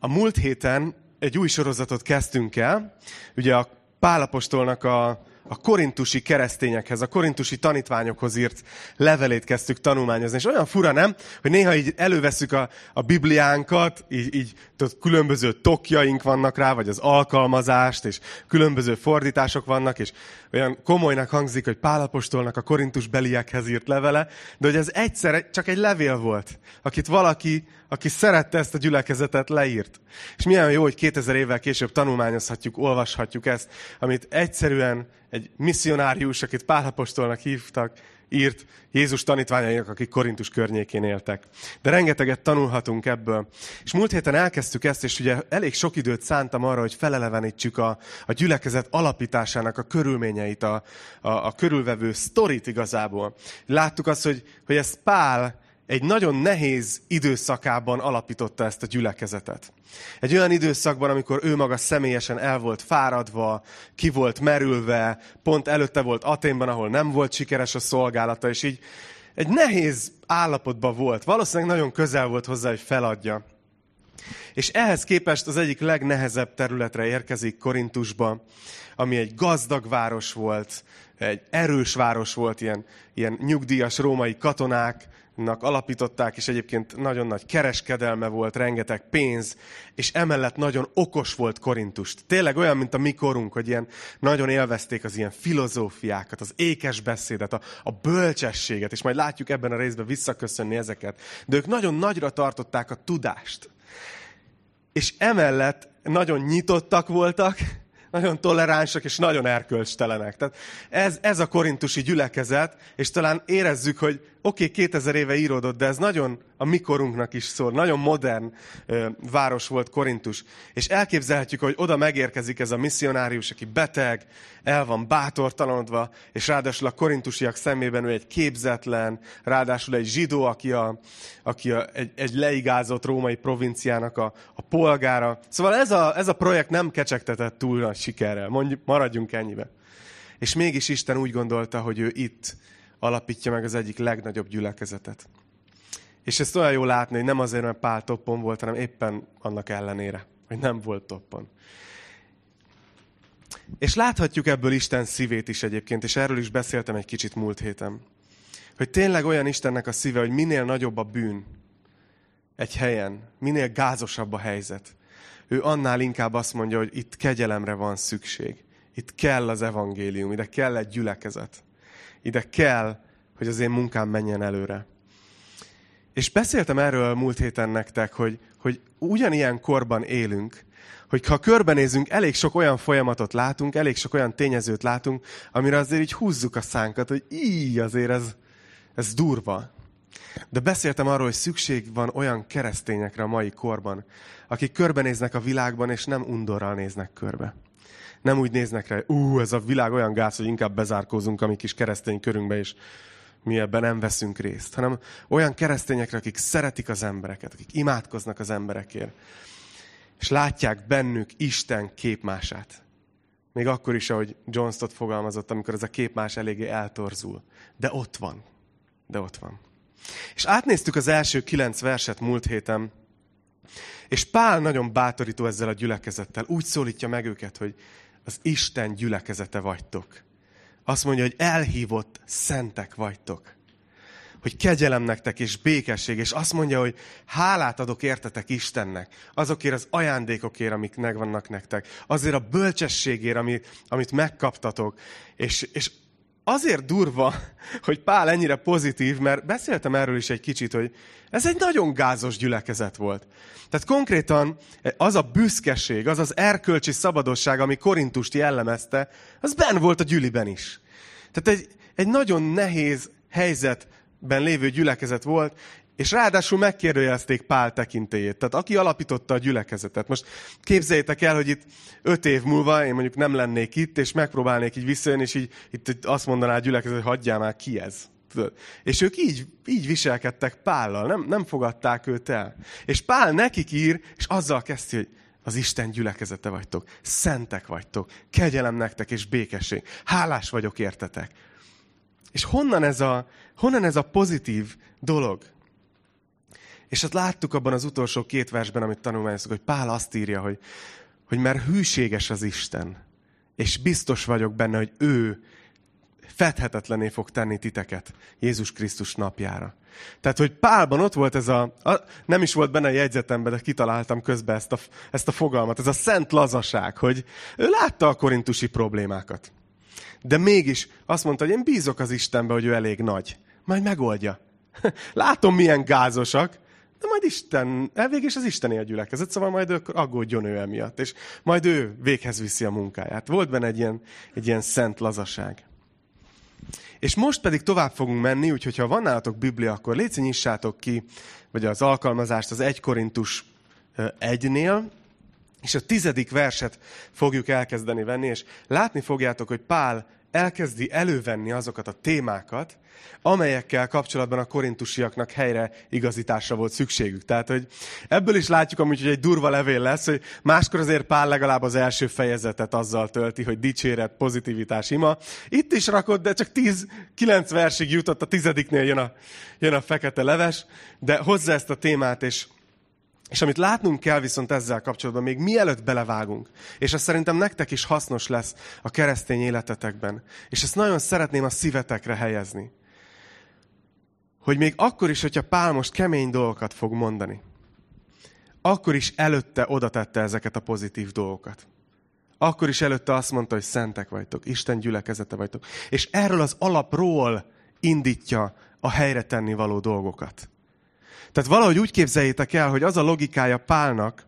A múlt héten egy új sorozatot kezdtünk el. Ugye a Pálapostolnak a a korintusi keresztényekhez, a korintusi tanítványokhoz írt levelét kezdtük tanulmányozni. És olyan fura, nem? Hogy néha így előveszük a, a Bibliánkat, így, így tudod, különböző tokjaink vannak rá, vagy az alkalmazást, és különböző fordítások vannak, és olyan komolynak hangzik, hogy Pálapostolnak a korintus beliekhez írt levele, de hogy ez egyszer csak egy levél volt, akit valaki, aki szerette ezt a gyülekezetet, leírt. És milyen jó, hogy 2000 évvel később tanulmányozhatjuk, olvashatjuk ezt, amit egyszerűen egy misszionárius, akit Pálapostolnak hívtak, írt Jézus tanítványainak, akik Korintus környékén éltek. De rengeteget tanulhatunk ebből. És múlt héten elkezdtük ezt, és ugye elég sok időt szántam arra, hogy felelevenítsük a, a gyülekezet alapításának a körülményeit, a, a, a körülvevő sztorit igazából. Láttuk azt, hogy, hogy ezt Pál egy nagyon nehéz időszakában alapította ezt a gyülekezetet. Egy olyan időszakban, amikor ő maga személyesen el volt fáradva, ki volt merülve, pont előtte volt Aténban, ahol nem volt sikeres a szolgálata, és így egy nehéz állapotban volt. Valószínűleg nagyon közel volt hozzá, hogy feladja. És ehhez képest az egyik legnehezebb területre érkezik Korintusba, ami egy gazdag város volt, egy erős város volt, ilyen, ilyen nyugdíjas római katonák, alapították, és egyébként nagyon nagy kereskedelme volt, rengeteg pénz, és emellett nagyon okos volt Korintust. Tényleg olyan, mint a mi korunk, hogy ilyen nagyon élvezték az ilyen filozófiákat, az ékes beszédet, a, a bölcsességet, és majd látjuk ebben a részben visszaköszönni ezeket. De ők nagyon nagyra tartották a tudást. És emellett nagyon nyitottak voltak, nagyon toleránsak és nagyon erkölcstelenek. Tehát ez, ez a korintusi gyülekezet, és talán érezzük, hogy oké, okay, 2000 éve íródott, de ez nagyon a mikorunknak is szól. Nagyon modern ö, város volt Korintus. És elképzelhetjük, hogy oda megérkezik ez a misszionárius, aki beteg, el van bátortalanodva, és ráadásul a korintusiak szemében ő egy képzetlen, ráadásul egy zsidó, aki, a, aki a, egy, egy leigázott római provinciának a, a polgára. Szóval ez a, ez a projekt nem kecsegtetett túl nagy sikerrel. Mondjuk, maradjunk ennyibe. És mégis Isten úgy gondolta, hogy ő itt alapítja meg az egyik legnagyobb gyülekezetet. És ezt olyan jó látni, hogy nem azért, mert Pál toppon volt, hanem éppen annak ellenére, hogy nem volt toppon. És láthatjuk ebből Isten szívét is egyébként, és erről is beszéltem egy kicsit múlt héten. Hogy tényleg olyan Istennek a szíve, hogy minél nagyobb a bűn egy helyen, minél gázosabb a helyzet, ő annál inkább azt mondja, hogy itt kegyelemre van szükség. Itt kell az evangélium, ide kell egy gyülekezet. Ide kell, hogy az én munkám menjen előre. És beszéltem erről múlt héten nektek, hogy, hogy ugyanilyen korban élünk, hogy ha körbenézünk, elég sok olyan folyamatot látunk, elég sok olyan tényezőt látunk, amire azért így húzzuk a szánkat, hogy így azért ez, ez durva. De beszéltem arról, hogy szükség van olyan keresztényekre a mai korban, akik körbenéznek a világban, és nem undorral néznek körbe. Nem úgy néznek rá, ú, ez a világ olyan gáz, hogy inkább bezárkózunk a mi kis keresztény körünkbe, és mi ebben nem veszünk részt, hanem olyan keresztényekre, akik szeretik az embereket, akik imádkoznak az emberekért, és látják bennük Isten képmását. Még akkor is, ahogy John Stott fogalmazott, amikor ez a képmás eléggé eltorzul. De ott van. De ott van. És átnéztük az első kilenc verset múlt héten, és Pál nagyon bátorító ezzel a gyülekezettel. Úgy szólítja meg őket, hogy az Isten gyülekezete vagytok. Azt mondja, hogy elhívott szentek vagytok. Hogy kegyelem nektek és békesség, és azt mondja, hogy hálát adok értetek Istennek, azokért az ajándékokért, amik megvannak nektek, azért a bölcsességért, amit, amit megkaptatok, és, és azért durva, hogy Pál ennyire pozitív, mert beszéltem erről is egy kicsit, hogy ez egy nagyon gázos gyülekezet volt. Tehát konkrétan az a büszkeség, az az erkölcsi szabadosság, ami Korintust jellemezte, az ben volt a gyüliben is. Tehát egy, egy nagyon nehéz helyzetben lévő gyülekezet volt, és ráadásul megkérdőjelezték Pál tekintélyét. Tehát aki alapította a gyülekezetet. Most képzeljétek el, hogy itt öt év múlva én mondjuk nem lennék itt, és megpróbálnék így visszajönni, és így itt azt mondaná a gyülekezet, hogy hagyjál már ki ez. Tudod? És ők így, így viselkedtek Pállal, nem, nem fogadták őt el. És Pál nekik ír, és azzal kezdi, hogy az Isten gyülekezete vagytok, szentek vagytok, kegyelem nektek és békesség. Hálás vagyok értetek. És honnan ez a, honnan ez a pozitív dolog? És hát láttuk abban az utolsó két versben, amit tanulmányoztuk, hogy Pál azt írja, hogy, hogy mert hűséges az Isten, és biztos vagyok benne, hogy ő fedhetetlené fog tenni titeket Jézus Krisztus napjára. Tehát, hogy Pálban ott volt ez a, a nem is volt benne a jegyzetemben, de kitaláltam közben ezt a, ezt a fogalmat, ez a szent lazaság, hogy ő látta a korintusi problémákat. De mégis azt mondta, hogy én bízok az Istenbe, hogy ő elég nagy. Majd megoldja. Látom, milyen gázosak, de majd Isten, elvég és az Isteni a gyülekezet, szóval majd ők aggódjon ő emiatt, és majd ő véghez viszi a munkáját. Volt benne egy ilyen, egy ilyen szent lazaság. És most pedig tovább fogunk menni, úgyhogy ha van nálatok Biblia, akkor légy nyissátok ki, vagy az alkalmazást az 1 Korintus 1-nél, és a tizedik verset fogjuk elkezdeni venni, és látni fogjátok, hogy Pál elkezdi elővenni azokat a témákat, amelyekkel kapcsolatban a korintusiaknak helyre igazításra volt szükségük. Tehát, hogy ebből is látjuk amúgy, hogy egy durva levél lesz, hogy máskor azért Pál legalább az első fejezetet azzal tölti, hogy dicséret, pozitivitás, ima. Itt is rakott, de csak 10-9 versig jutott, a tizediknél jön a, jön a fekete leves, de hozza ezt a témát, és és amit látnunk kell viszont ezzel kapcsolatban, még mielőtt belevágunk, és ez szerintem nektek is hasznos lesz a keresztény életetekben, és ezt nagyon szeretném a szívetekre helyezni, hogy még akkor is, hogyha Pál most kemény dolgokat fog mondani, akkor is előtte oda tette ezeket a pozitív dolgokat. Akkor is előtte azt mondta, hogy szentek vagytok, Isten gyülekezete vagytok. És erről az alapról indítja a helyre tenni való dolgokat. Tehát valahogy úgy képzeljétek el, hogy az a logikája Pálnak,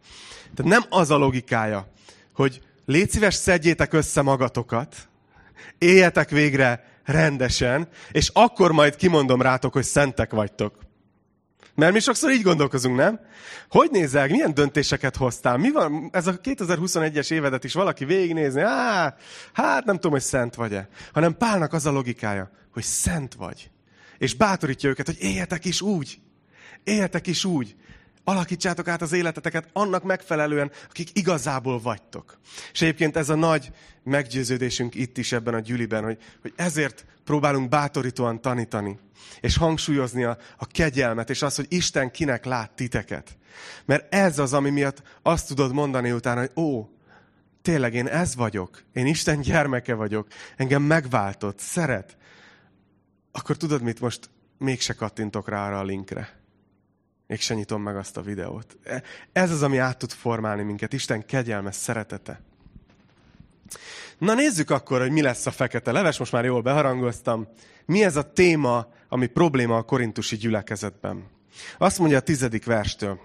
tehát nem az a logikája, hogy légy szíves, szedjétek össze magatokat, éljetek végre rendesen, és akkor majd kimondom rátok, hogy szentek vagytok. Mert mi sokszor így gondolkozunk, nem? Hogy nézel, milyen döntéseket hoztál? Mi van, ez a 2021-es évedet is valaki végignézni? Á, hát nem tudom, hogy szent vagy-e. Hanem Pálnak az a logikája, hogy szent vagy. És bátorítja őket, hogy éljetek is úgy. Éljetek is úgy. Alakítsátok át az életeteket annak megfelelően, akik igazából vagytok. És egyébként ez a nagy meggyőződésünk itt is ebben a gyüliben, hogy, hogy ezért próbálunk bátorítóan tanítani, és hangsúlyozni a, a kegyelmet, és azt, hogy Isten kinek lát titeket. Mert ez az, ami miatt azt tudod mondani utána, hogy ó, tényleg én ez vagyok, én Isten gyermeke vagyok, engem megváltott, szeret. Akkor tudod mit, most mégse kattintok rá arra a linkre mégsem nyitom meg azt a videót. E, ez az, ami át tud formálni minket. Isten kegyelmes szeretete. Na nézzük akkor, hogy mi lesz a fekete leves. Most már jól beharangoztam. Mi ez a téma, ami probléma a korintusi gyülekezetben? Azt mondja a tizedik verstől.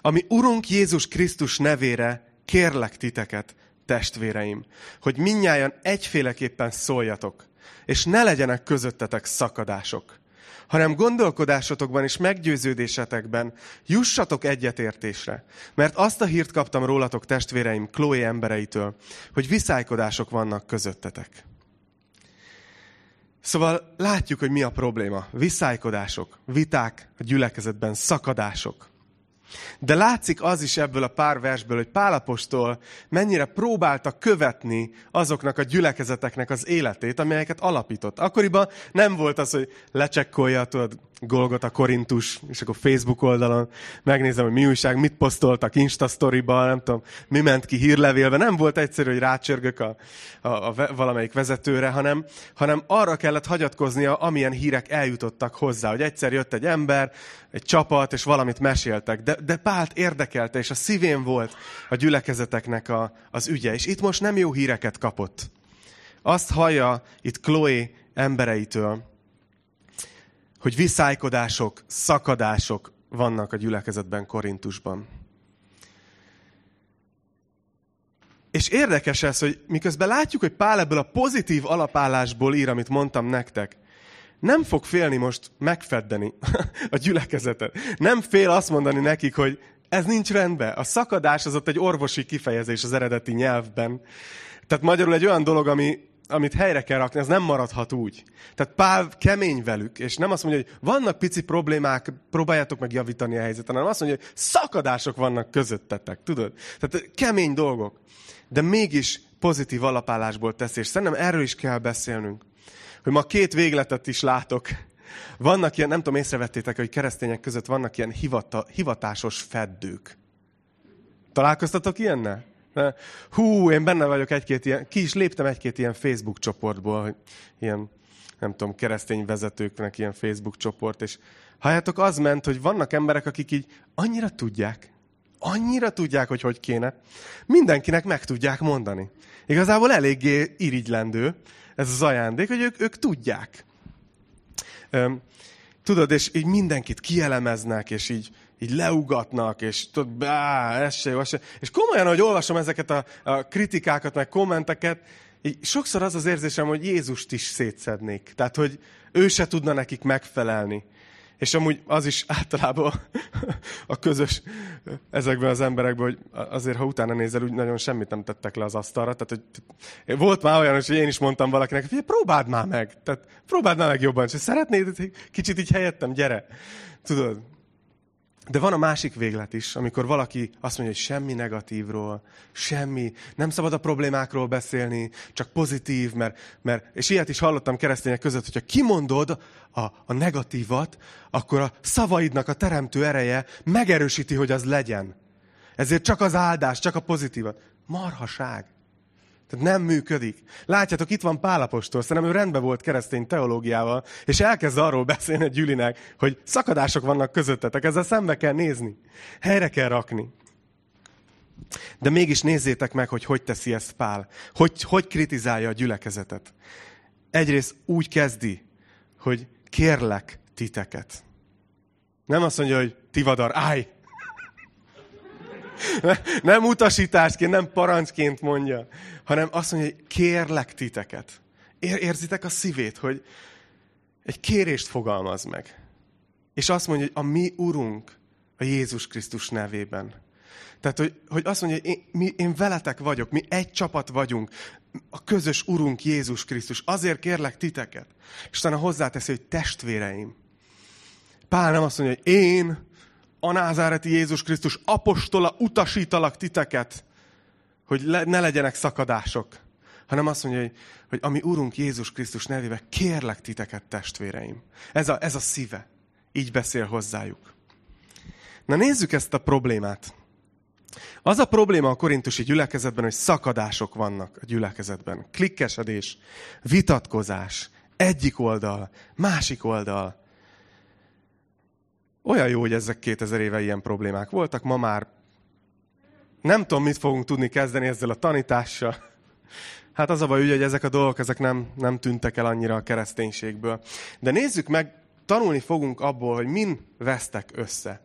Ami Urunk Jézus Krisztus nevére kérlek titeket, testvéreim, hogy minnyáján egyféleképpen szóljatok, és ne legyenek közöttetek szakadások, hanem gondolkodásotokban és meggyőződésetekben jussatok egyetértésre. Mert azt a hírt kaptam rólatok, testvéreim, Chloe embereitől, hogy viszálykodások vannak közöttetek. Szóval látjuk, hogy mi a probléma. Viszálykodások, viták a gyülekezetben, szakadások. De látszik az is ebből a pár versből, hogy Pálapostól mennyire próbálta követni azoknak a gyülekezeteknek az életét, amelyeket alapított. Akkoriban nem volt az, hogy lecsekkolja, tudod, Golgot a Korintus, és akkor Facebook oldalon megnézem, hogy mi újság, mit posztoltak Insta storyba, nem tudom, mi ment ki hírlevélve. Nem volt egyszerű, hogy rácsörgök a, a, a valamelyik vezetőre, hanem, hanem arra kellett hagyatkoznia, amilyen hírek eljutottak hozzá. Hogy egyszer jött egy ember, egy csapat, és valamit meséltek. De, de Pált érdekelte, és a szívén volt a gyülekezeteknek a, az ügye. És itt most nem jó híreket kapott. Azt hallja itt Chloe embereitől, hogy viszálykodások, szakadások vannak a gyülekezetben Korintusban. És érdekes ez, hogy miközben látjuk, hogy Pál ebből a pozitív alapállásból ír, amit mondtam nektek, nem fog félni most megfeddeni a gyülekezetet. Nem fél azt mondani nekik, hogy ez nincs rendben. A szakadás az ott egy orvosi kifejezés az eredeti nyelvben. Tehát magyarul egy olyan dolog, ami amit helyre kell rakni, az nem maradhat úgy. Tehát Pál kemény velük, és nem azt mondja, hogy vannak pici problémák, próbáljátok meg javítani a helyzetet, hanem azt mondja, hogy szakadások vannak közöttetek, tudod? Tehát kemény dolgok. De mégis pozitív alapállásból tesz, és szerintem erről is kell beszélnünk. Hogy ma két végletet is látok vannak ilyen, nem tudom, észrevettétek, hogy keresztények között vannak ilyen hivata, hivatásos feddők. Találkoztatok ilyennel? Hú, én benne vagyok egy-két ilyen, ki is léptem egy-két ilyen Facebook csoportból, hogy ilyen, nem tudom, keresztény vezetőknek ilyen Facebook csoport, és halljátok, az ment, hogy vannak emberek, akik így annyira tudják, annyira tudják, hogy hogy kéne, mindenkinek meg tudják mondani. Igazából eléggé irigylendő ez az ajándék, hogy ők, ők tudják. Tudod, és így mindenkit kielemeznek, és így így leugatnak, és tudod, bá, ez se jó, ez se. És komolyan, hogy olvasom ezeket a, a kritikákat, meg kommenteket, így sokszor az az érzésem, hogy Jézust is szétszednék. Tehát, hogy ő se tudna nekik megfelelni. És amúgy az is általában a közös ezekben az emberekben, hogy azért, ha utána nézel, úgy nagyon semmit nem tettek le az asztalra. Tehát, hogy volt már olyan, hogy én is mondtam valakinek, hogy próbáld már meg. Tehát próbáld már meg jobban. És szeretnéd, kicsit így helyettem, gyere. Tudod, de van a másik véglet is, amikor valaki azt mondja, hogy semmi negatívról, semmi, nem szabad a problémákról beszélni, csak pozitív, mert, mert és ilyet is hallottam keresztények között, hogyha kimondod a, a negatívat, akkor a szavaidnak a teremtő ereje megerősíti, hogy az legyen. Ezért csak az áldás, csak a pozitívat. Marhaság. Tehát nem működik. Látjátok, itt van Pálapostól, szerintem ő rendben volt keresztény teológiával, és elkezd arról beszélni a Gyülinek, hogy szakadások vannak közöttetek, ezzel szembe kell nézni. Helyre kell rakni. De mégis nézzétek meg, hogy hogy teszi ezt Pál. Hogy, hogy kritizálja a gyülekezetet. Egyrészt úgy kezdi, hogy kérlek titeket. Nem azt mondja, hogy tivadar, állj! Nem utasításként, nem parancsként mondja, hanem azt mondja, hogy kérlek titeket. Érzitek a szívét, hogy egy kérést fogalmaz meg. És azt mondja, hogy a mi Urunk a Jézus Krisztus nevében. Tehát, hogy, hogy azt mondja, hogy én, mi, én veletek vagyok, mi egy csapat vagyunk, a közös Urunk Jézus Krisztus. Azért kérlek titeket. És utána hozzáteszi, hogy testvéreim. Pál nem azt mondja, hogy én a názáreti Jézus Krisztus apostola utasítalak titeket, hogy le, ne legyenek szakadások, hanem azt mondja, hogy, hogy ami Urunk Jézus Krisztus nevébe kérlek titeket, testvéreim. Ez a, ez a szíve. Így beszél hozzájuk. Na nézzük ezt a problémát. Az a probléma a korintusi gyülekezetben, hogy szakadások vannak a gyülekezetben. Klikkesedés, vitatkozás, egyik oldal, másik oldal. Olyan jó, hogy ezek 2000 éve ilyen problémák voltak, ma már nem tudom, mit fogunk tudni kezdeni ezzel a tanítással. Hát az a baj, hogy ezek a dolgok ezek nem, nem tűntek el annyira a kereszténységből. De nézzük meg, tanulni fogunk abból, hogy min vesztek össze.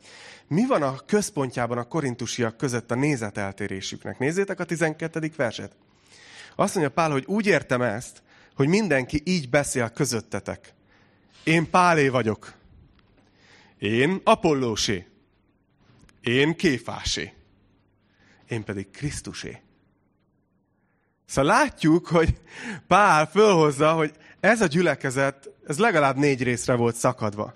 Mi van a központjában a korintusiak között a nézeteltérésüknek? Nézzétek a 12. verset. Azt mondja Pál, hogy úgy értem ezt, hogy mindenki így beszél közöttetek. Én Pálé vagyok. Én Apollósé. Én Kéfásé. Én pedig Krisztusé. Szóval látjuk, hogy Pál fölhozza, hogy ez a gyülekezet, ez legalább négy részre volt szakadva.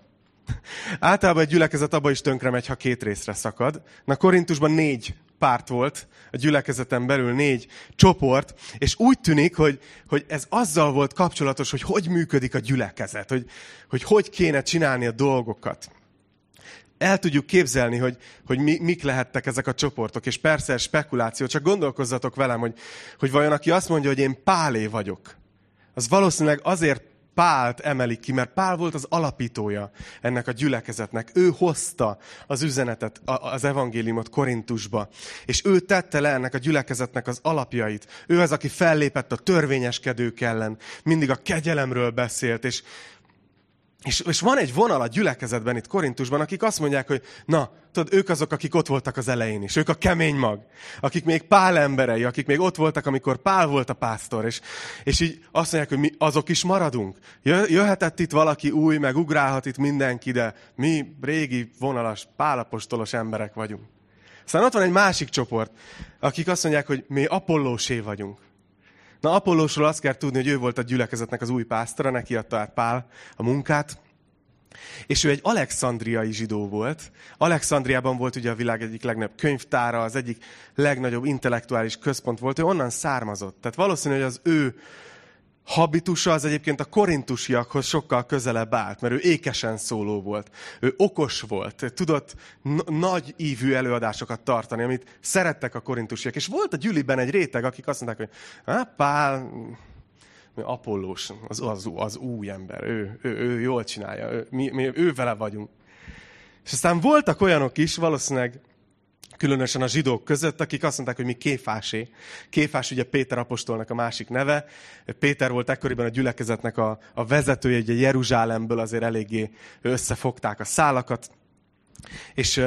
Általában egy gyülekezet abba is tönkre megy, ha két részre szakad. Na Korintusban négy párt volt, a gyülekezeten belül négy csoport, és úgy tűnik, hogy, hogy ez azzal volt kapcsolatos, hogy hogy működik a gyülekezet, hogy hogy, hogy kéne csinálni a dolgokat el tudjuk képzelni, hogy, hogy mi, mik lehettek ezek a csoportok, és persze spekuláció, csak gondolkozzatok velem, hogy, hogy vajon aki azt mondja, hogy én Pálé vagyok, az valószínűleg azért Pált emelik ki, mert Pál volt az alapítója ennek a gyülekezetnek. Ő hozta az üzenetet, az evangéliumot Korintusba, és ő tette le ennek a gyülekezetnek az alapjait. Ő az, aki fellépett a törvényeskedők ellen, mindig a kegyelemről beszélt, és és, és van egy vonal a gyülekezetben itt Korintusban, akik azt mondják, hogy na, tudod, ők azok, akik ott voltak az elején is. Ők a kemény mag. Akik még Pál emberei, akik még ott voltak, amikor Pál volt a pásztor. És, és így azt mondják, hogy mi azok is maradunk. Jöhetett itt valaki új, meg ugrálhat itt mindenki, de mi régi, vonalas, pálapostolos emberek vagyunk. Aztán ott van egy másik csoport, akik azt mondják, hogy mi apollósé vagyunk. Na, Apollósról azt kell tudni, hogy ő volt a gyülekezetnek az új pásztora, neki adta át Pál a munkát. És ő egy alexandriai zsidó volt. Alexandriában volt ugye a világ egyik legnagyobb könyvtára, az egyik legnagyobb intellektuális központ volt, ő onnan származott. Tehát valószínű, hogy az ő habitusa az egyébként a korintusiakhoz sokkal közelebb állt, mert ő ékesen szóló volt. Ő okos volt, tudott nagy ívű előadásokat tartani, amit szerettek a korintusiak. És volt a gyűliben egy réteg, akik azt mondták, hogy Pál, Apollós, az, az, az új ember, ő, ő, ő jól csinálja, ő, mi, mi, ő vele vagyunk. És aztán voltak olyanok is, valószínűleg különösen a zsidók között, akik azt mondták, hogy mi kéfásé. Kéfás ugye Péter apostolnak a másik neve. Péter volt ekkoriban a gyülekezetnek a, a vezetője, ugye Jeruzsálemből azért eléggé összefogták a szálakat. És,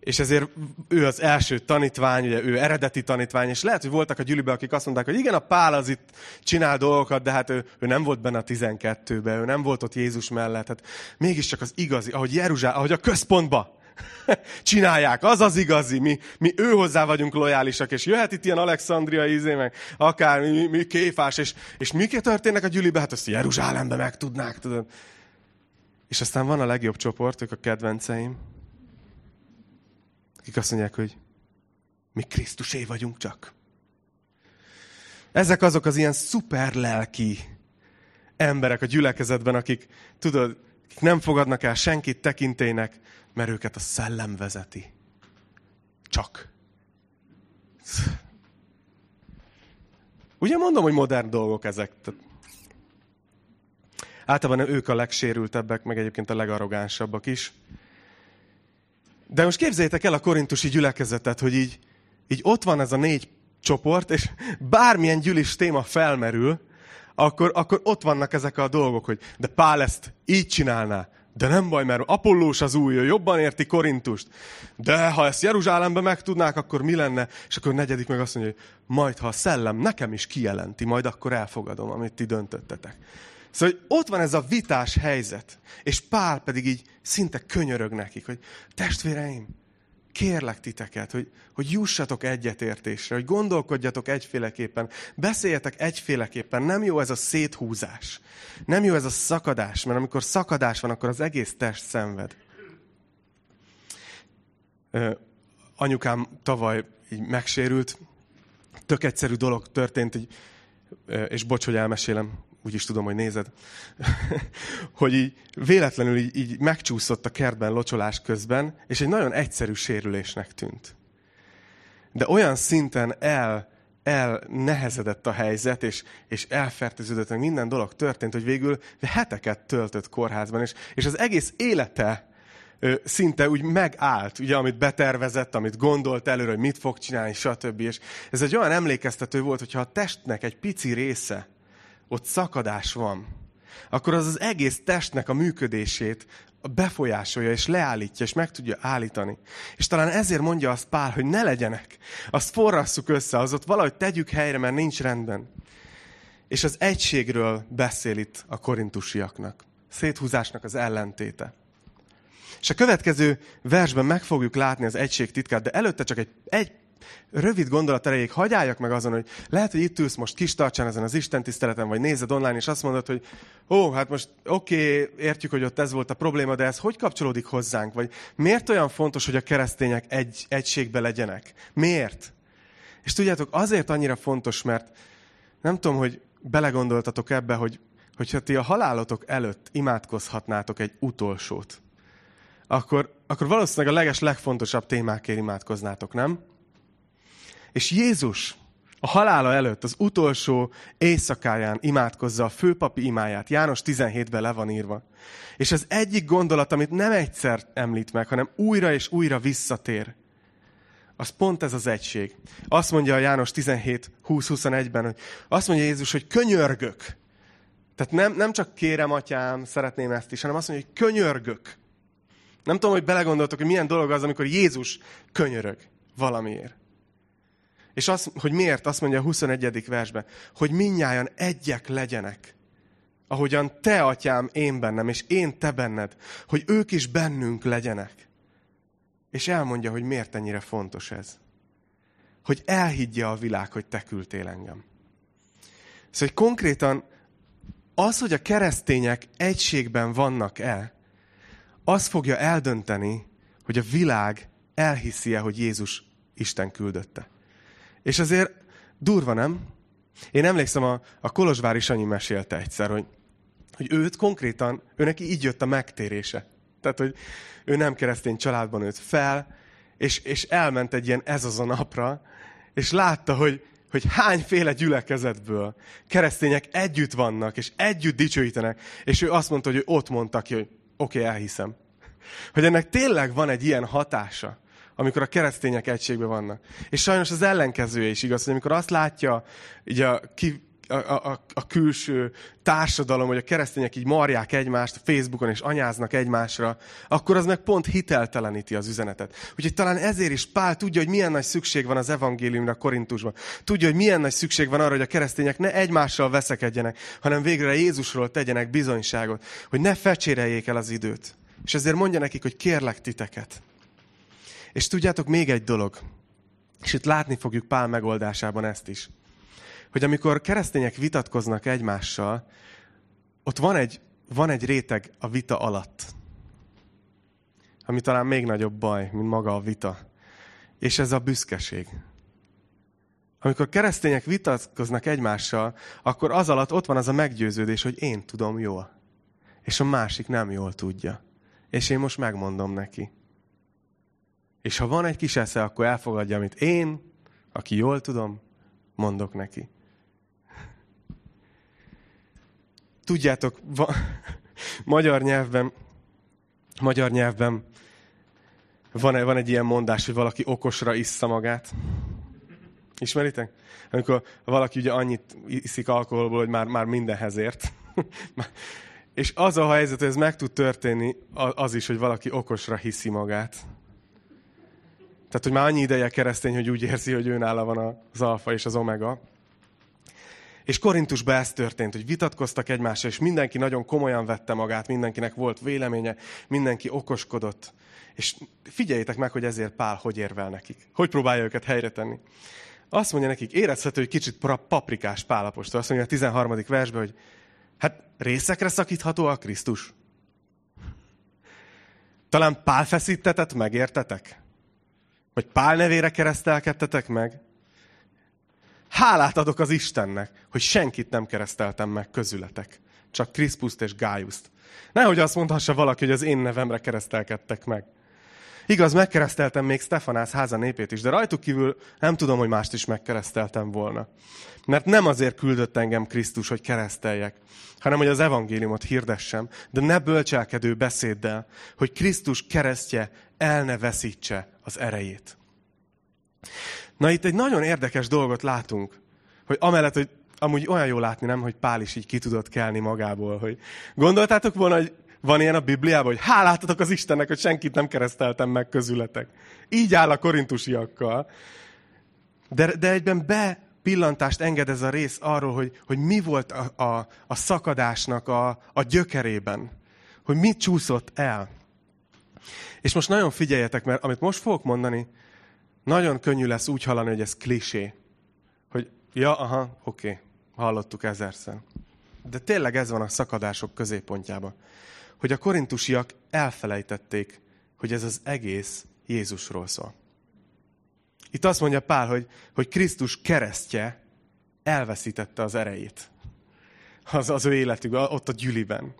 és ezért ő az első tanítvány, ugye ő eredeti tanítvány, és lehet, hogy voltak a gyűliben, akik azt mondták, hogy igen, a Pál az itt csinál dolgokat, de hát ő, ő nem volt benne a 12-ben, ő nem volt ott Jézus mellett. Hát mégiscsak az igazi, ahogy Jeruzsál, ahogy a központba, csinálják. Az az igazi. Mi, mi ő hozzá vagyunk lojálisak, és jöhet itt ilyen Alexandria izé, meg akár mi, mi kéfás, és, és miké történnek a gyűlibe? Hát azt Jeruzsálembe meg tudnák, tudod. És aztán van a legjobb csoport, ők a kedvenceim, akik azt mondják, hogy mi Krisztusé vagyunk csak. Ezek azok az ilyen szuper lelki emberek a gyülekezetben, akik, tudod, akik nem fogadnak el senkit tekintének, mert őket a szellem vezeti. Csak. Ugye mondom, hogy modern dolgok ezek. Általában ők a legsérültebbek, meg egyébként a legarrogánsabbak is. De most képzeljétek el a korintusi gyülekezetet, hogy így, így ott van ez a négy csoport, és bármilyen gyűlis téma felmerül, akkor, akkor ott vannak ezek a dolgok, hogy de Pál ezt így csinálná, de nem baj, mert Apollós az új, jobban érti Korintust. De ha ezt Jeruzsálembe megtudnák, akkor mi lenne? És akkor negyedik meg azt mondja, hogy majd ha a szellem nekem is kijelenti, majd akkor elfogadom, amit ti döntöttetek. Szóval hogy ott van ez a vitás helyzet, és Pál pedig így szinte könyörög nekik, hogy testvéreim, kérlek titeket, hogy, hogy jussatok egyetértésre, hogy gondolkodjatok egyféleképpen, beszéljetek egyféleképpen. Nem jó ez a széthúzás. Nem jó ez a szakadás, mert amikor szakadás van, akkor az egész test szenved. Anyukám tavaly így megsérült, tök egyszerű dolog történt, így, és bocs, hogy elmesélem, úgy is tudom, hogy nézed, hogy így véletlenül így, így megcsúszott a kertben locsolás közben, és egy nagyon egyszerű sérülésnek tűnt. De olyan szinten el, elnehezedett a helyzet, és, és elfertőződött, meg minden dolog történt, hogy végül heteket töltött kórházban, és, és az egész élete ö, szinte úgy megállt, ugye, amit betervezett, amit gondolt előre, hogy mit fog csinálni, stb. És ez egy olyan emlékeztető volt, hogyha a testnek egy pici része ott szakadás van, akkor az az egész testnek a működését befolyásolja, és leállítja, és meg tudja állítani. És talán ezért mondja azt Pál, hogy ne legyenek. Azt forrasszuk össze, az ott valahogy tegyük helyre, mert nincs rendben. És az egységről beszél itt a korintusiaknak. Széthúzásnak az ellentéte. És a következő versben meg fogjuk látni az egység titkát, de előtte csak egy, egy rövid gondolat erejéig hagyjáljak meg azon, hogy lehet, hogy itt ülsz most kis tartsán ezen az Isten tiszteleten, vagy nézed online, és azt mondod, hogy ó, hát most oké, okay, értjük, hogy ott ez volt a probléma, de ez hogy kapcsolódik hozzánk? Vagy miért olyan fontos, hogy a keresztények egy, egységbe legyenek? Miért? És tudjátok, azért annyira fontos, mert nem tudom, hogy belegondoltatok ebbe, hogy hogyha ti a halálotok előtt imádkozhatnátok egy utolsót, akkor, akkor valószínűleg a leges, legfontosabb témákért imádkoznátok, nem? És Jézus a halála előtt, az utolsó éjszakáján imádkozza a főpapi imáját. János 17-ben le van írva. És az egyik gondolat, amit nem egyszer említ meg, hanem újra és újra visszatér, az pont ez az egység. Azt mondja a János 17, 20-21-ben, hogy azt mondja Jézus, hogy könyörgök. Tehát nem, nem csak kérem, atyám, szeretném ezt is, hanem azt mondja, hogy könyörgök. Nem tudom, hogy belegondoltok, hogy milyen dolog az, amikor Jézus könyörög valamiért. És az, hogy miért, azt mondja a 21. versben, hogy minnyáján egyek legyenek. Ahogyan te, atyám, én bennem, és én te benned, hogy ők is bennünk legyenek. És elmondja, hogy miért ennyire fontos ez. Hogy elhiggye a világ, hogy te küldtél engem. Szóval, hogy konkrétan az, hogy a keresztények egységben vannak-e, az fogja eldönteni, hogy a világ elhiszi-e, hogy Jézus Isten küldötte. És azért durva, nem? Én emlékszem, a, a Kolozsvári Sanyi mesélte egyszer, hogy, hogy őt konkrétan, ő neki így jött a megtérése. Tehát, hogy ő nem keresztény családban nőtt fel, és, és elment egy ilyen ez az a napra, és látta, hogy, hogy hányféle gyülekezetből keresztények együtt vannak, és együtt dicsőítenek, és ő azt mondta, hogy ő ott mondta ki, hogy oké, okay, elhiszem. Hogy ennek tényleg van egy ilyen hatása, amikor a keresztények egységben vannak. És sajnos az ellenkezője is igaz, hogy amikor azt látja így a, ki, a, a, a külső társadalom, hogy a keresztények így marják egymást Facebookon és anyáznak egymásra, akkor az meg pont hitelteleníti az üzenetet. Úgyhogy talán ezért is Pál tudja, hogy milyen nagy szükség van az evangéliumra Korintusban. Tudja, hogy milyen nagy szükség van arra, hogy a keresztények ne egymással veszekedjenek, hanem végre Jézusról tegyenek bizonyságot, hogy ne fecséreljék el az időt. És ezért mondja nekik, hogy kérlek titeket. És tudjátok, még egy dolog, és itt látni fogjuk Pál megoldásában ezt is hogy amikor keresztények vitatkoznak egymással, ott van egy, van egy réteg a vita alatt, ami talán még nagyobb baj, mint maga a vita. És ez a büszkeség. Amikor keresztények vitatkoznak egymással, akkor az alatt ott van az a meggyőződés, hogy én tudom jól. És a másik nem jól tudja. És én most megmondom neki. És ha van egy kis esze, akkor elfogadja, amit én, aki jól tudom, mondok neki. Tudjátok, va, magyar nyelvben, magyar nyelvben van, van egy ilyen mondás, hogy valaki okosra issza magát. Ismeritek? Amikor valaki ugye annyit iszik alkoholból, hogy már, már mindenhez ért. És az a helyzet, hogy ez meg tud történni, az is, hogy valaki okosra hiszi magát. Tehát, hogy már annyi ideje keresztény, hogy úgy érzi, hogy ő nála van az alfa és az omega. És Korintusban ez történt, hogy vitatkoztak egymással, és mindenki nagyon komolyan vette magát, mindenkinek volt véleménye, mindenki okoskodott. És figyeljétek meg, hogy ezért Pál hogy érvel nekik. Hogy próbálja őket helyre tenni. Azt mondja nekik, érezhető, hogy kicsit paprikás Pálapostól. Azt mondja a 13. versben, hogy hát részekre szakítható a Krisztus. Talán Pál feszítetett meg, Vagy Pál nevére keresztelkedtetek meg? Hálát adok az Istennek, hogy senkit nem kereszteltem meg közületek. Csak Kriszpuszt és Gájuszt. Nehogy azt mondhassa valaki, hogy az én nevemre keresztelkedtek meg. Igaz, megkereszteltem még Stefanász háza népét is, de rajtuk kívül nem tudom, hogy mást is megkereszteltem volna. Mert nem azért küldött engem Krisztus, hogy kereszteljek, hanem hogy az evangéliumot hirdessem, de ne bölcselkedő beszéddel, hogy Krisztus keresztje el ne veszítse az erejét. Na itt egy nagyon érdekes dolgot látunk, hogy amellett, hogy amúgy olyan jó látni, nem, hogy Pál is így ki tudott kelni magából, hogy gondoltátok volna, hogy van ilyen a Bibliában, hogy hálátatok az Istennek, hogy senkit nem kereszteltem meg közületek. Így áll a korintusiakkal. De, de egyben be pillantást enged ez a rész arról, hogy, hogy mi volt a, a, a szakadásnak a, a gyökerében. Hogy mit csúszott el. És most nagyon figyeljetek, mert amit most fogok mondani, nagyon könnyű lesz úgy hallani, hogy ez klisé. Hogy ja, aha, oké, okay, hallottuk ezerszer. De tényleg ez van a szakadások középpontjában. Hogy a korintusiak elfelejtették, hogy ez az egész Jézusról szól. Itt azt mondja Pál, hogy, hogy Krisztus keresztje elveszítette az erejét az, az ő életükben, ott a gyüliben.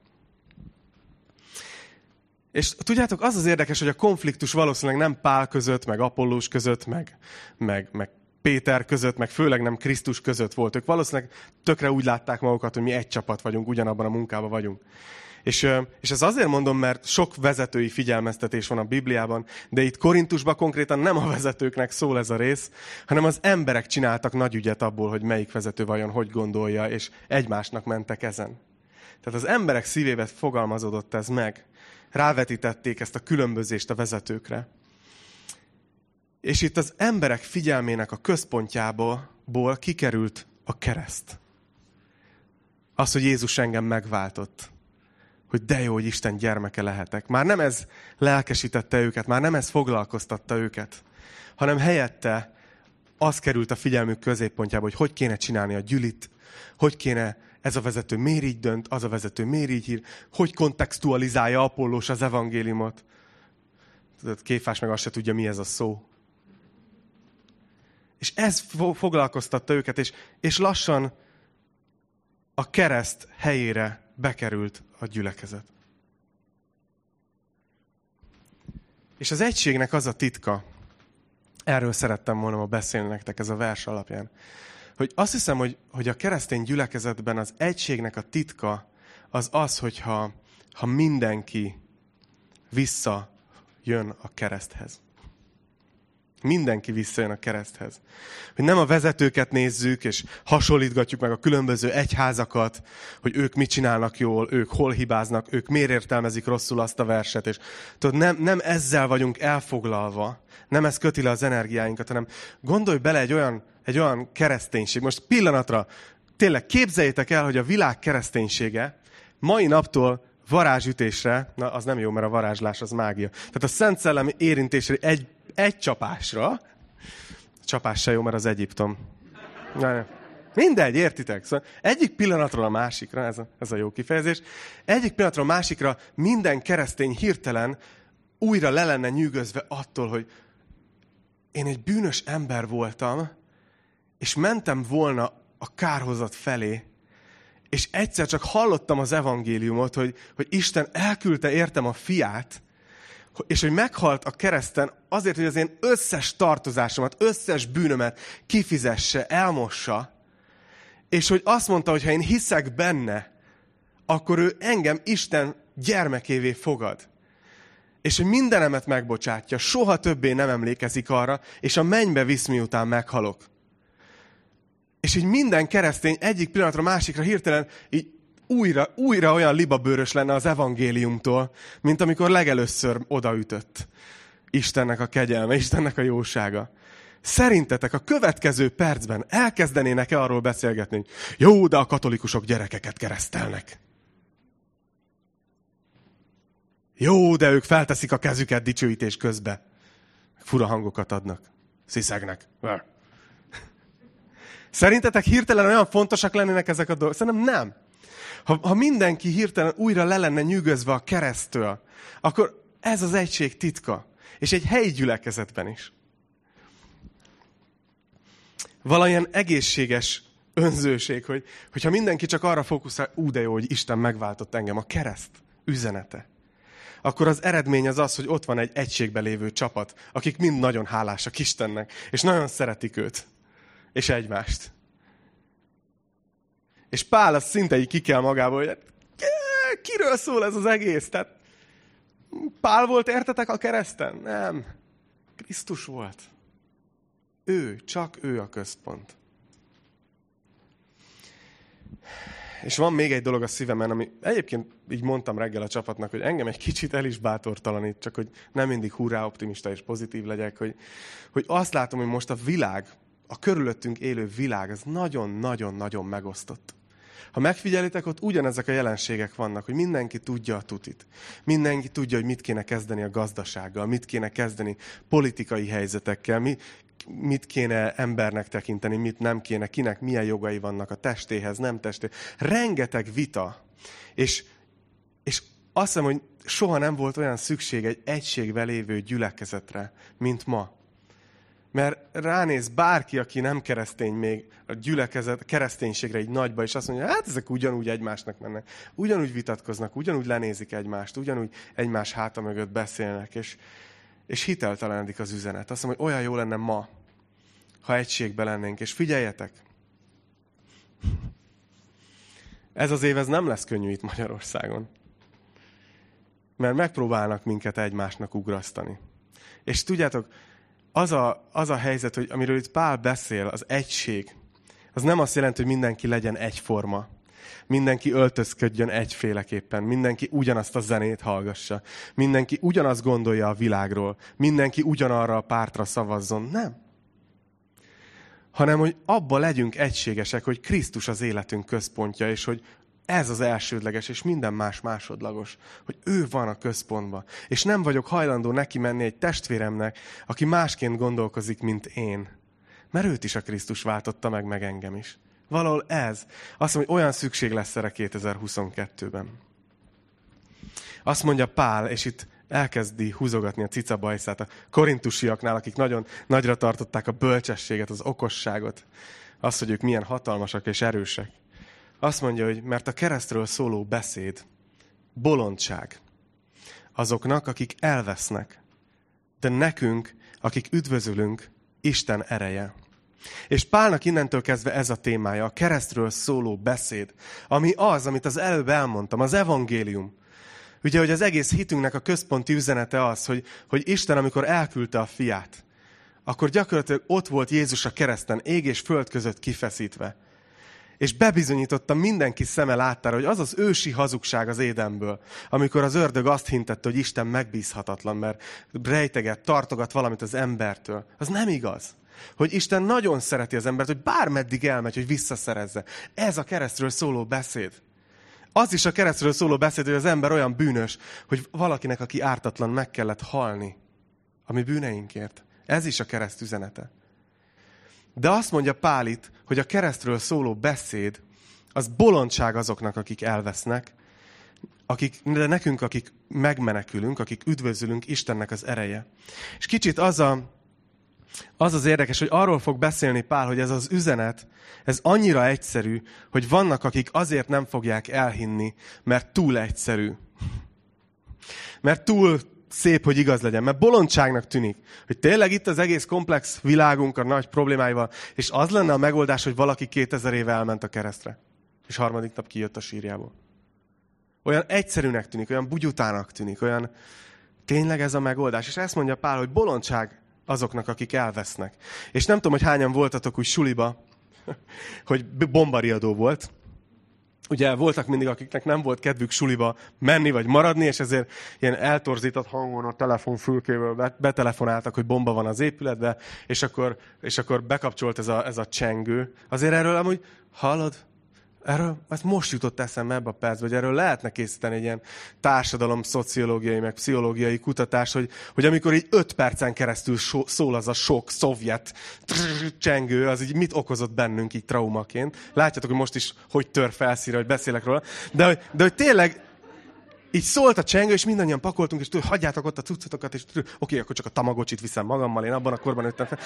És tudjátok, az az érdekes, hogy a konfliktus valószínűleg nem Pál között, meg Apollós között, meg, meg, meg Péter között, meg főleg nem Krisztus között volt. Ők valószínűleg tökre úgy látták magukat, hogy mi egy csapat vagyunk, ugyanabban a munkában vagyunk. És, és ez azért mondom, mert sok vezetői figyelmeztetés van a Bibliában, de itt Korintusban konkrétan nem a vezetőknek szól ez a rész, hanem az emberek csináltak nagy ügyet abból, hogy melyik vezető vajon hogy gondolja, és egymásnak mentek ezen. Tehát az emberek szívébe fogalmazódott ez meg rávetítették ezt a különbözést a vezetőkre. És itt az emberek figyelmének a központjából kikerült a kereszt. Az, hogy Jézus engem megváltott. Hogy de jó, hogy Isten gyermeke lehetek. Már nem ez lelkesítette őket, már nem ez foglalkoztatta őket, hanem helyette az került a figyelmük középpontjába, hogy hogy kéne csinálni a gyülit, hogy kéne ez a vezető miért így dönt, az a vezető miért így hír, hogy kontextualizálja Apollós az evangéliumot. Tudod, Kéfás meg azt se tudja, mi ez a szó. És ez foglalkoztatta őket, és, és lassan a kereszt helyére bekerült a gyülekezet. És az egységnek az a titka, erről szerettem volna ma beszélni nektek ez a vers alapján, hogy azt hiszem, hogy, hogy a keresztény gyülekezetben az egységnek a titka az az, hogyha ha mindenki visszajön a kereszthez. Mindenki visszajön a kereszthez. Hogy nem a vezetőket nézzük, és hasonlítgatjuk meg a különböző egyházakat, hogy ők mit csinálnak jól, ők hol hibáznak, ők miért értelmezik rosszul azt a verset, és tudod, nem, nem ezzel vagyunk elfoglalva, nem ez köti le az energiáinkat, hanem gondolj bele egy olyan, egy olyan kereszténység. Most pillanatra, tényleg képzeljétek el, hogy a világ kereszténysége mai naptól varázsütésre, na az nem jó, mert a varázslás az mágia. Tehát a Szent Szellemi érintésre egy, egy csapásra, csapás se jó, mert az Egyiptom. Na, mindegy, értitek? Szóval egyik pillanatról a másikra, ez a, ez a jó kifejezés, egyik pillanatról a másikra minden keresztény hirtelen újra le lenne nyűgözve attól, hogy én egy bűnös ember voltam, és mentem volna a kárhozat felé, és egyszer csak hallottam az evangéliumot, hogy, hogy Isten elküldte értem a fiát, és hogy meghalt a kereszten azért, hogy az én összes tartozásomat, összes bűnömet kifizesse, elmossa, és hogy azt mondta, hogy ha én hiszek benne, akkor ő engem Isten gyermekévé fogad. És hogy mindenemet megbocsátja, soha többé nem emlékezik arra, és a mennybe visz, miután meghalok. És így minden keresztény egyik pillanatra másikra hirtelen így újra, újra olyan libabőrös lenne az evangéliumtól, mint amikor legelőször odaütött. Istennek a kegyelme, Istennek a jósága. Szerintetek a következő percben elkezdenének-e arról beszélgetni, hogy jó, de a katolikusok gyerekeket keresztelnek. Jó, de ők felteszik a kezüket dicsőítés közbe. Fura hangokat adnak. Sziszegnek. Szerintetek hirtelen olyan fontosak lennének ezek a dolgok? Szerintem nem. Ha, ha mindenki hirtelen újra le lenne nyűgözve a keresztől, akkor ez az egység titka. És egy helyi gyülekezetben is. Valamilyen egészséges önzőség, hogy, hogyha mindenki csak arra fókuszál, ú de jó, hogy Isten megváltott engem, a kereszt üzenete. Akkor az eredmény az az, hogy ott van egy egységbe lévő csapat, akik mind nagyon hálásak Istennek, és nagyon szeretik őt és egymást. És Pál az szinte így ki kell magából, hogy kiről szól ez az egész? Tehát Pál volt, értetek a kereszten? Nem. Krisztus volt. Ő, csak ő a központ. És van még egy dolog a szívemen, ami egyébként így mondtam reggel a csapatnak, hogy engem egy kicsit el is bátortalanít, csak hogy nem mindig hurrá optimista és pozitív legyek, hogy, hogy azt látom, hogy most a világ a körülöttünk élő világ az nagyon-nagyon-nagyon megosztott. Ha megfigyelitek, ott ugyanezek a jelenségek vannak, hogy mindenki tudja a tutit. Mindenki tudja, hogy mit kéne kezdeni a gazdasággal, mit kéne kezdeni politikai helyzetekkel, mi, mit kéne embernek tekinteni, mit nem kéne, kinek milyen jogai vannak a testéhez, nem testéhez. Rengeteg vita. És, és azt hiszem, hogy soha nem volt olyan szükség egy egységbe lévő gyülekezetre, mint ma. Mert ránéz bárki, aki nem keresztény még a gyülekezet, a kereszténységre egy nagyba, és azt mondja, hát ezek ugyanúgy egymásnak mennek. Ugyanúgy vitatkoznak, ugyanúgy lenézik egymást, ugyanúgy egymás háta mögött beszélnek, és, és hiteltelenedik az üzenet. Azt mondom, hogy olyan jó lenne ma, ha egységben lennénk. És figyeljetek! Ez az év ez nem lesz könnyű itt Magyarországon. Mert megpróbálnak minket egymásnak ugrasztani. És tudjátok, az a, az a helyzet, hogy amiről itt Pál beszél, az egység, az nem azt jelenti, hogy mindenki legyen egyforma. Mindenki öltözködjön egyféleképpen, mindenki ugyanazt a zenét hallgassa, mindenki ugyanazt gondolja a világról, mindenki ugyanarra a pártra szavazzon. Nem. Hanem, hogy abba legyünk egységesek, hogy Krisztus az életünk központja, és hogy ez az elsődleges, és minden más másodlagos, hogy ő van a központban. És nem vagyok hajlandó neki menni egy testvéremnek, aki másként gondolkozik, mint én. Mert őt is a Krisztus váltotta meg, meg engem is. Valahol ez. Azt mondja, hogy olyan szükség lesz erre 2022-ben. Azt mondja Pál, és itt elkezdi húzogatni a cicabajszát a korintusiaknál, akik nagyon nagyra tartották a bölcsességet, az okosságot, azt, hogy ők milyen hatalmasak és erősek. Azt mondja, hogy mert a keresztről szóló beszéd bolondság azoknak, akik elvesznek, de nekünk, akik üdvözülünk, Isten ereje. És Pálnak innentől kezdve ez a témája, a keresztről szóló beszéd, ami az, amit az előbb elmondtam, az evangélium. Ugye, hogy az egész hitünknek a központi üzenete az, hogy, hogy Isten, amikor elküldte a fiát, akkor gyakorlatilag ott volt Jézus a kereszten, ég és föld között kifeszítve. És bebizonyította mindenki szeme láttára, hogy az az ősi hazugság az édenből, amikor az ördög azt hintette, hogy Isten megbízhatatlan, mert rejteget, tartogat valamit az embertől. Az nem igaz. Hogy Isten nagyon szereti az embert, hogy bármeddig elmegy, hogy visszaszerezze. Ez a keresztről szóló beszéd. Az is a keresztről szóló beszéd, hogy az ember olyan bűnös, hogy valakinek, aki ártatlan, meg kellett halni. Ami bűneinkért. Ez is a kereszt üzenete. De azt mondja Pál itt, hogy a keresztről szóló beszéd, az bolondság azoknak, akik elvesznek, akik, de nekünk, akik megmenekülünk, akik üdvözülünk, Istennek az ereje. És kicsit az a, az az érdekes, hogy arról fog beszélni Pál, hogy ez az üzenet, ez annyira egyszerű, hogy vannak, akik azért nem fogják elhinni, mert túl egyszerű. Mert túl szép, hogy igaz legyen. Mert bolondságnak tűnik, hogy tényleg itt az egész komplex világunk a nagy problémáival, és az lenne a megoldás, hogy valaki 2000 éve elment a keresztre, és harmadik nap kijött a sírjából. Olyan egyszerűnek tűnik, olyan bugyutának tűnik, olyan tényleg ez a megoldás. És ezt mondja Pál, hogy bolondság azoknak, akik elvesznek. És nem tudom, hogy hányan voltatok úgy suliba, hogy bombariadó volt, ugye voltak mindig, akiknek nem volt kedvük suliba menni vagy maradni, és ezért ilyen eltorzított hangon a telefonfülkéből betelefonáltak, hogy bomba van az épületbe, és akkor, és akkor bekapcsolt ez a, ez a csengő. Azért erről amúgy, hallod, Erről ez most jutott eszembe ebbe a percbe, hogy erről lehetne készíteni egy ilyen társadalom, szociológiai, meg pszichológiai kutatás, hogy, hogy amikor így öt percen keresztül so, szól az a sok szovjet csengő, az így mit okozott bennünk így traumaként. Látjátok, hogy most is hogy tör felszíre, hogy beszélek róla. De, de hogy tényleg így szólt a csengő, és mindannyian pakoltunk, és tudod, hagyjátok ott a cuccatokat, és tudod, oké, akkor csak a tamagocsit viszem magammal, én abban a korban nőttem fel.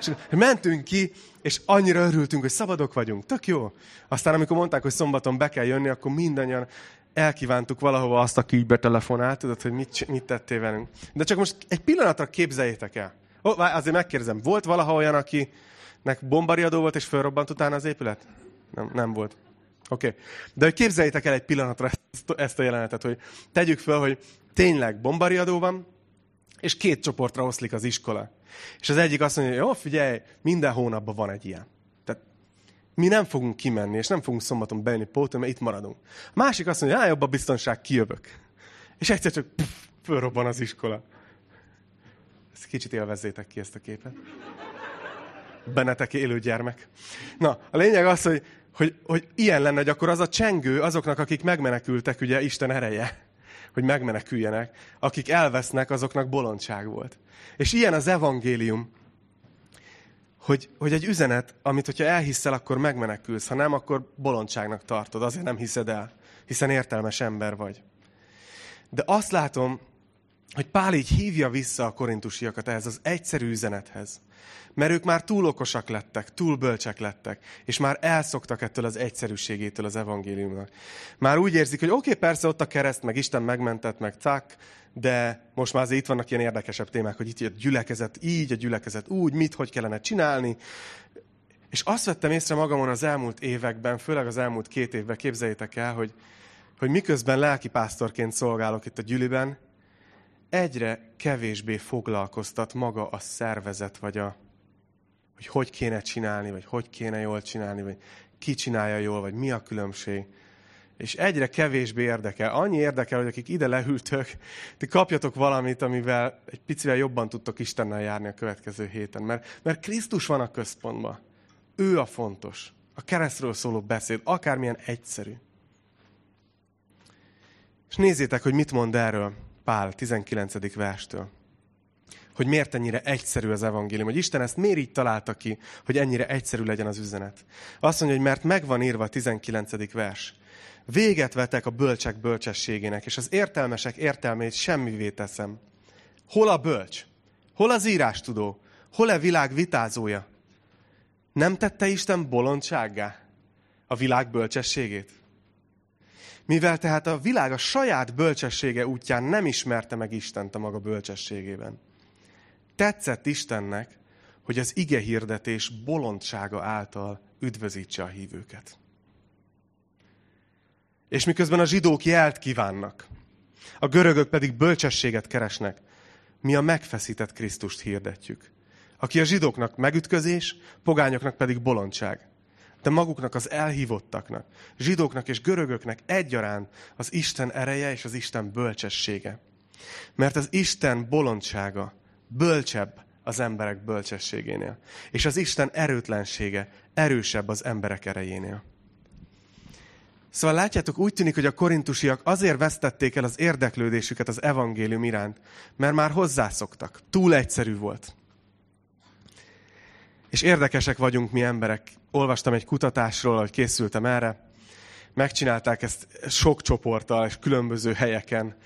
És mentünk ki, és annyira örültünk, hogy szabadok vagyunk. Tök jó. Aztán, amikor mondták, hogy szombaton be kell jönni, akkor mindannyian elkívántuk valahova azt, aki így betelefonált, tudod, hogy mit, mit tettél velünk. De csak most egy pillanatra képzeljétek el. Ó, azért megkérdezem, volt valaha olyan, akinek bombariadó volt, és fölrobbant utána az épület? Nem, nem volt. Oké. Okay. De hogy képzeljétek el egy pillanatra ezt, a jelenetet, hogy tegyük fel, hogy tényleg bombariadó van, és két csoportra oszlik az iskola. És az egyik azt mondja, hogy jó, figyelj, minden hónapban van egy ilyen. Tehát mi nem fogunk kimenni, és nem fogunk szombaton bejönni pótolni, mert itt maradunk. A másik azt mondja, hogy jobb a biztonság, kijövök. És egyszer csak puff, fölrobban az iskola. Ezt kicsit élvezzétek ki ezt a képet. Bennetek élő gyermek. Na, a lényeg az, hogy hogy, hogy ilyen lenne, hogy akkor az a csengő azoknak, akik megmenekültek, ugye Isten ereje, hogy megmeneküljenek, akik elvesznek, azoknak bolondság volt. És ilyen az evangélium, hogy, hogy egy üzenet, amit hogyha elhiszel, akkor megmenekülsz, ha nem, akkor bolondságnak tartod, azért nem hiszed el, hiszen értelmes ember vagy. De azt látom, hogy Pál így hívja vissza a korintusiakat ehhez az egyszerű üzenethez. Mert ők már túl okosak lettek, túl bölcsek lettek, és már elszoktak ettől az egyszerűségétől az evangéliumnak. Már úgy érzik, hogy oké, okay, persze ott a kereszt, meg Isten megmentett, meg cak, de most már azért itt vannak ilyen érdekesebb témák, hogy itt a gyülekezet így, a gyülekezet úgy, mit, hogy kellene csinálni. És azt vettem észre magamon az elmúlt években, főleg az elmúlt két évben, képzeljétek el, hogy, hogy miközben lelkipásztorként szolgálok itt a gyüliben, egyre kevésbé foglalkoztat maga a szervezet, vagy a, hogy hogy kéne csinálni, vagy hogy kéne jól csinálni, vagy ki csinálja jól, vagy mi a különbség. És egyre kevésbé érdekel. Annyi érdekel, hogy akik ide leültök, ti kapjatok valamit, amivel egy picivel jobban tudtok Istennel járni a következő héten. Mert, mert Krisztus van a központban. Ő a fontos. A keresztről szóló beszéd, akármilyen egyszerű. És nézzétek, hogy mit mond erről Pál 19. verstől hogy miért ennyire egyszerű az evangélium, hogy Isten ezt miért így találta ki, hogy ennyire egyszerű legyen az üzenet. Azt mondja, hogy mert megvan írva a 19. vers, Véget vetek a bölcsek bölcsességének, és az értelmesek értelmét semmivé teszem. Hol a bölcs? Hol az írástudó? Hol a világ vitázója? Nem tette Isten bolondsággá a világ bölcsességét? Mivel tehát a világ a saját bölcsessége útján nem ismerte meg Istent a maga bölcsességében. Tetszett Istennek, hogy az ige hirdetés bolondsága által üdvözítse a hívőket. És miközben a zsidók jelt kívánnak, a görögök pedig bölcsességet keresnek, mi a megfeszített Krisztust hirdetjük. Aki a zsidóknak megütközés, pogányoknak pedig bolondság. De maguknak az elhívottaknak, zsidóknak és görögöknek egyaránt az Isten ereje és az Isten bölcsessége. Mert az Isten bolondsága bölcsebb az emberek bölcsességénél. És az Isten erőtlensége erősebb az emberek erejénél. Szóval látjátok, úgy tűnik, hogy a korintusiak azért vesztették el az érdeklődésüket az evangélium iránt, mert már hozzászoktak. Túl egyszerű volt. És érdekesek vagyunk mi emberek. Olvastam egy kutatásról, hogy készültem erre. Megcsinálták ezt sok csoporttal és különböző helyeken,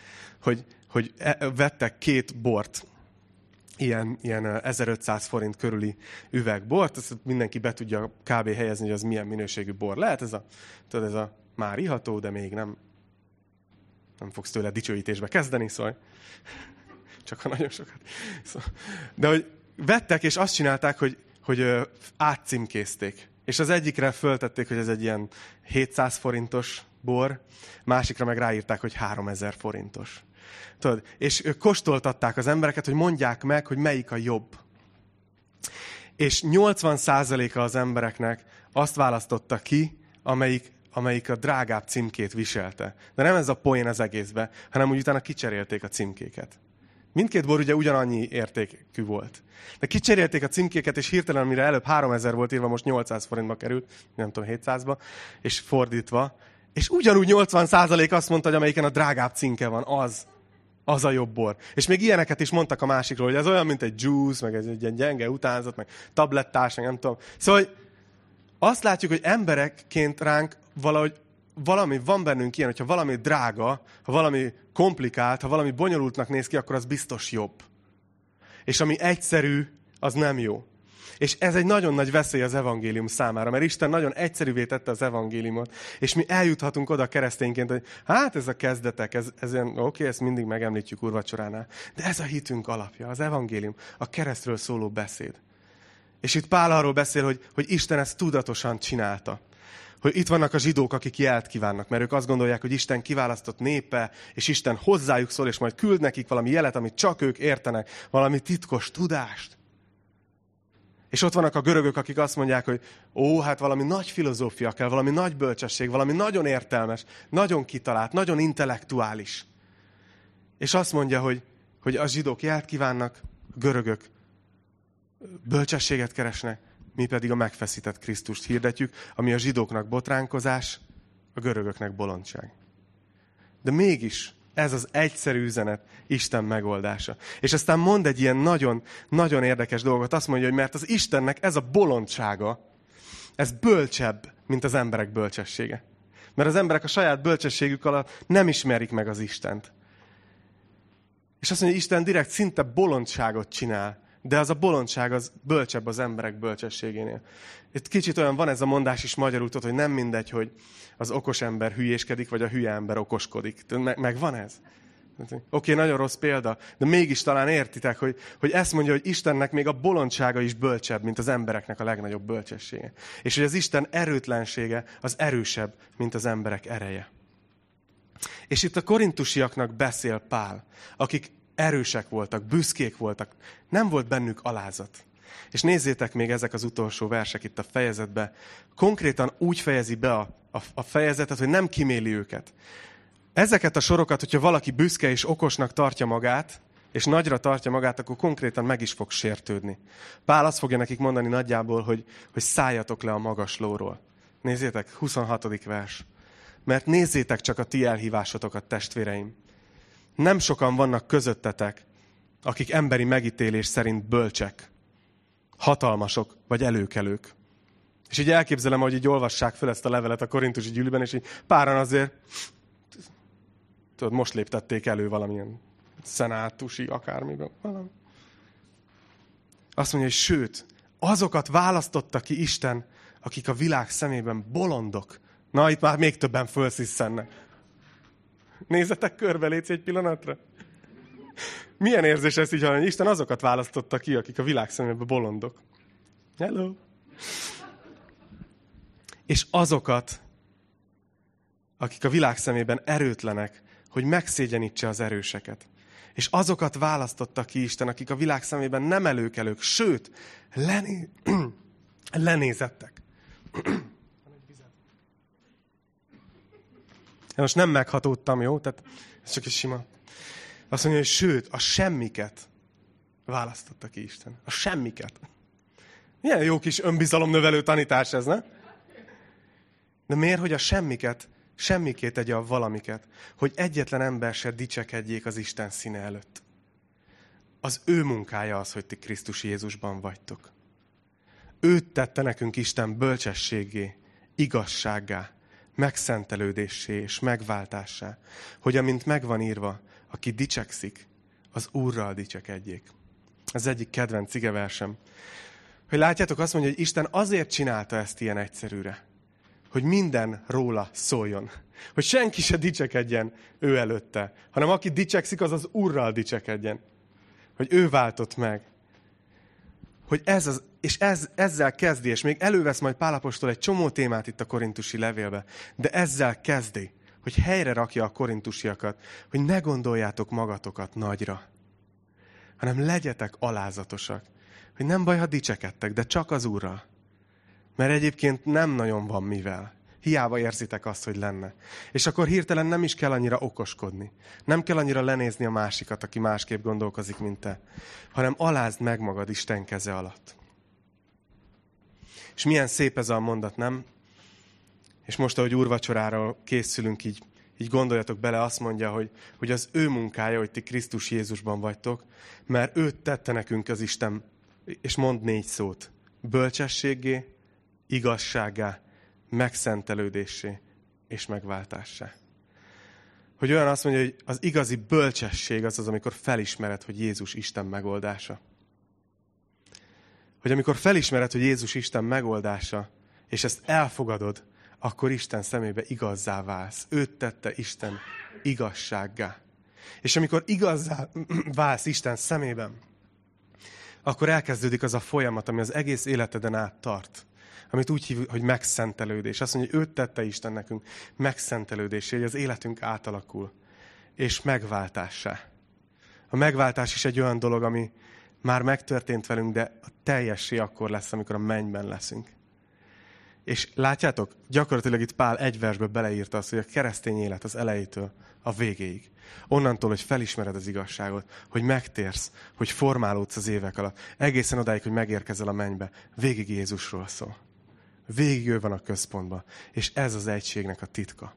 hogy, hogy e, vettek két bort, ilyen, ilyen 1500 forint körüli üvegbort, ezt mindenki be tudja kb. helyezni, hogy az milyen minőségű bor lehet. Ez a, tudod, ez a már iható, de még nem, nem fogsz tőle dicsőítésbe kezdeni, szóval csak ha nagyon sokat. Szóval, de hogy vettek, és azt csinálták, hogy, hogy átcímkézték. És az egyikre föltették, hogy ez egy ilyen 700 forintos bor, másikra meg ráírták, hogy 3000 forintos. Tudod, és ők kóstoltatták az embereket, hogy mondják meg, hogy melyik a jobb. És 80%-a az embereknek azt választotta ki, amelyik amelyik a drágább címkét viselte. De nem ez a poén az egészbe, hanem úgy utána kicserélték a címkéket. Mindkét bor ugye ugyanannyi értékű volt. De kicserélték a címkéket, és hirtelen, mire előbb 3000 volt írva, most 800 forintba került, nem tudom, 700-ba, és fordítva. És ugyanúgy 80% azt mondta, hogy amelyiken a drágább címke van, az, az a jobb bor. És még ilyeneket is mondtak a másikról, hogy ez olyan, mint egy juice, meg egy ilyen gyenge utánzat, meg tablettás, meg nem tudom. Szóval azt látjuk, hogy emberekként ránk valahogy valami, van bennünk ilyen, hogyha valami drága, ha valami komplikált, ha valami bonyolultnak néz ki, akkor az biztos jobb. És ami egyszerű, az nem jó. És ez egy nagyon nagy veszély az evangélium számára, mert Isten nagyon egyszerűvé tette az evangéliumot, és mi eljuthatunk oda keresztényként, hogy hát ez a kezdetek, ez, ez olyan, oké, okay, ezt mindig megemlítjük urvacsoránál, de ez a hitünk alapja, az evangélium, a keresztről szóló beszéd. És itt Pál arról beszél, hogy, hogy Isten ezt tudatosan csinálta hogy itt vannak a zsidók, akik jelt kívánnak, mert ők azt gondolják, hogy Isten kiválasztott népe, és Isten hozzájuk szól, és majd küld nekik valami jelet, amit csak ők értenek, valami titkos tudást. És ott vannak a görögök, akik azt mondják, hogy ó, hát valami nagy filozófia kell, valami nagy bölcsesség, valami nagyon értelmes, nagyon kitalált, nagyon intellektuális. És azt mondja, hogy, hogy a zsidók jelt kívánnak, a görögök bölcsességet keresnek, mi pedig a megfeszített Krisztust hirdetjük, ami a zsidóknak botránkozás, a görögöknek bolondság. De mégis ez az egyszerű üzenet Isten megoldása. És aztán mond egy ilyen nagyon, nagyon érdekes dolgot. Azt mondja, hogy mert az Istennek ez a bolondsága, ez bölcsebb, mint az emberek bölcsessége. Mert az emberek a saját bölcsességük alatt nem ismerik meg az Istent. És azt mondja, hogy Isten direkt szinte bolondságot csinál de az a bolondság az bölcsebb az emberek bölcsességénél. Itt kicsit olyan van ez a mondás is magyarul, hogy nem mindegy, hogy az okos ember hülyéskedik, vagy a hülye ember okoskodik. Meg, meg van ez? Oké, okay, nagyon rossz példa, de mégis talán értitek, hogy, hogy ezt mondja, hogy Istennek még a bolondsága is bölcsebb, mint az embereknek a legnagyobb bölcsessége. És hogy az Isten erőtlensége az erősebb, mint az emberek ereje. És itt a korintusiaknak beszél Pál, akik erősek voltak, büszkék voltak, nem volt bennük alázat. És nézzétek még ezek az utolsó versek itt a fejezetbe. Konkrétan úgy fejezi be a, a, a fejezetet, hogy nem kiméli őket. Ezeket a sorokat, hogyha valaki büszke és okosnak tartja magát, és nagyra tartja magát, akkor konkrétan meg is fog sértődni. Pál azt fogja nekik mondani nagyjából, hogy, hogy szálljatok le a magas lóról. Nézzétek, 26. vers. Mert nézzétek csak a ti elhívásotokat, testvéreim. Nem sokan vannak közöttetek, akik emberi megítélés szerint bölcsek, hatalmasok vagy előkelők. És így elképzelem, hogy így olvassák fel ezt a levelet a korintusi gyűlben, és így páran azért, tudod, most léptették elő valamilyen szenátusi akármiben. Valami. Azt mondja, hogy sőt, azokat választotta ki Isten, akik a világ szemében bolondok. Na, itt már még többen fölsziszennek. Nézzetek körbe, légy egy pillanatra. Milyen érzés ez így, hogy Isten azokat választotta ki, akik a világ szemében bolondok. Hello! És azokat, akik a világ szemében erőtlenek, hogy megszégyenítse az erőseket. És azokat választotta ki Isten, akik a világ szemében nem előkelők, sőt, lené... lenézettek. Én most nem meghatódtam, jó? Tehát ez csak egy sima. Azt mondja, hogy sőt, a semmiket választotta ki Isten. A semmiket. Milyen jó kis önbizalomnövelő tanítás ez, ne? De miért, hogy a semmiket, semmikét tegye a valamiket, hogy egyetlen ember se dicsekedjék az Isten színe előtt. Az ő munkája az, hogy ti Krisztus Jézusban vagytok. Őt tette nekünk Isten bölcsességé, igazsággá, megszentelődésé és megváltássá, hogy amint megvan írva, aki dicsekszik, az Úrral dicsekedjék. Ez egyik kedvenc cigeversem. Hogy látjátok, azt mondja, hogy Isten azért csinálta ezt ilyen egyszerűre, hogy minden róla szóljon. Hogy senki se dicsekedjen ő előtte, hanem aki dicsekszik, az az Úrral dicsekedjen. Hogy ő váltott meg. Hogy ez az, és ez, ezzel kezdi, és még elővesz majd Pálapostól egy csomó témát itt a korintusi levélbe, de ezzel kezdi, hogy helyre rakja a korintusiakat, hogy ne gondoljátok magatokat nagyra, hanem legyetek alázatosak. Hogy nem baj, ha dicsekedtek, de csak az Úrral. Mert egyébként nem nagyon van mivel. Hiába érzitek azt, hogy lenne. És akkor hirtelen nem is kell annyira okoskodni. Nem kell annyira lenézni a másikat, aki másképp gondolkozik, mint te. Hanem alázd meg magad Isten keze alatt. És milyen szép ez a mondat, nem? És most, ahogy úrvacsorára készülünk, így, így gondoljatok bele, azt mondja, hogy, hogy az ő munkája, hogy ti Krisztus Jézusban vagytok, mert őt tette nekünk az Isten, és mond négy szót. Bölcsességé, igazságá, megszentelődésé és megváltássá. Hogy olyan azt mondja, hogy az igazi bölcsesség az az, amikor felismered, hogy Jézus Isten megoldása. Hogy amikor felismered, hogy Jézus Isten megoldása, és ezt elfogadod, akkor Isten szemébe igazzá válsz. Őt tette Isten igazsággá. És amikor igazzá válsz Isten szemében, akkor elkezdődik az a folyamat, ami az egész életeden át tart amit úgy hív, hogy megszentelődés. Azt mondja, hogy őt tette Isten nekünk megszentelődésé, hogy az életünk átalakul, és megváltássá. A megváltás is egy olyan dolog, ami már megtörtént velünk, de a teljessé akkor lesz, amikor a mennyben leszünk. És látjátok, gyakorlatilag itt Pál egy versbe beleírta azt, hogy a keresztény élet az elejétől a végéig. Onnantól, hogy felismered az igazságot, hogy megtérsz, hogy formálódsz az évek alatt, egészen odáig, hogy megérkezel a mennybe, végig Jézusról szól. Végig ő van a központban. És ez az egységnek a titka.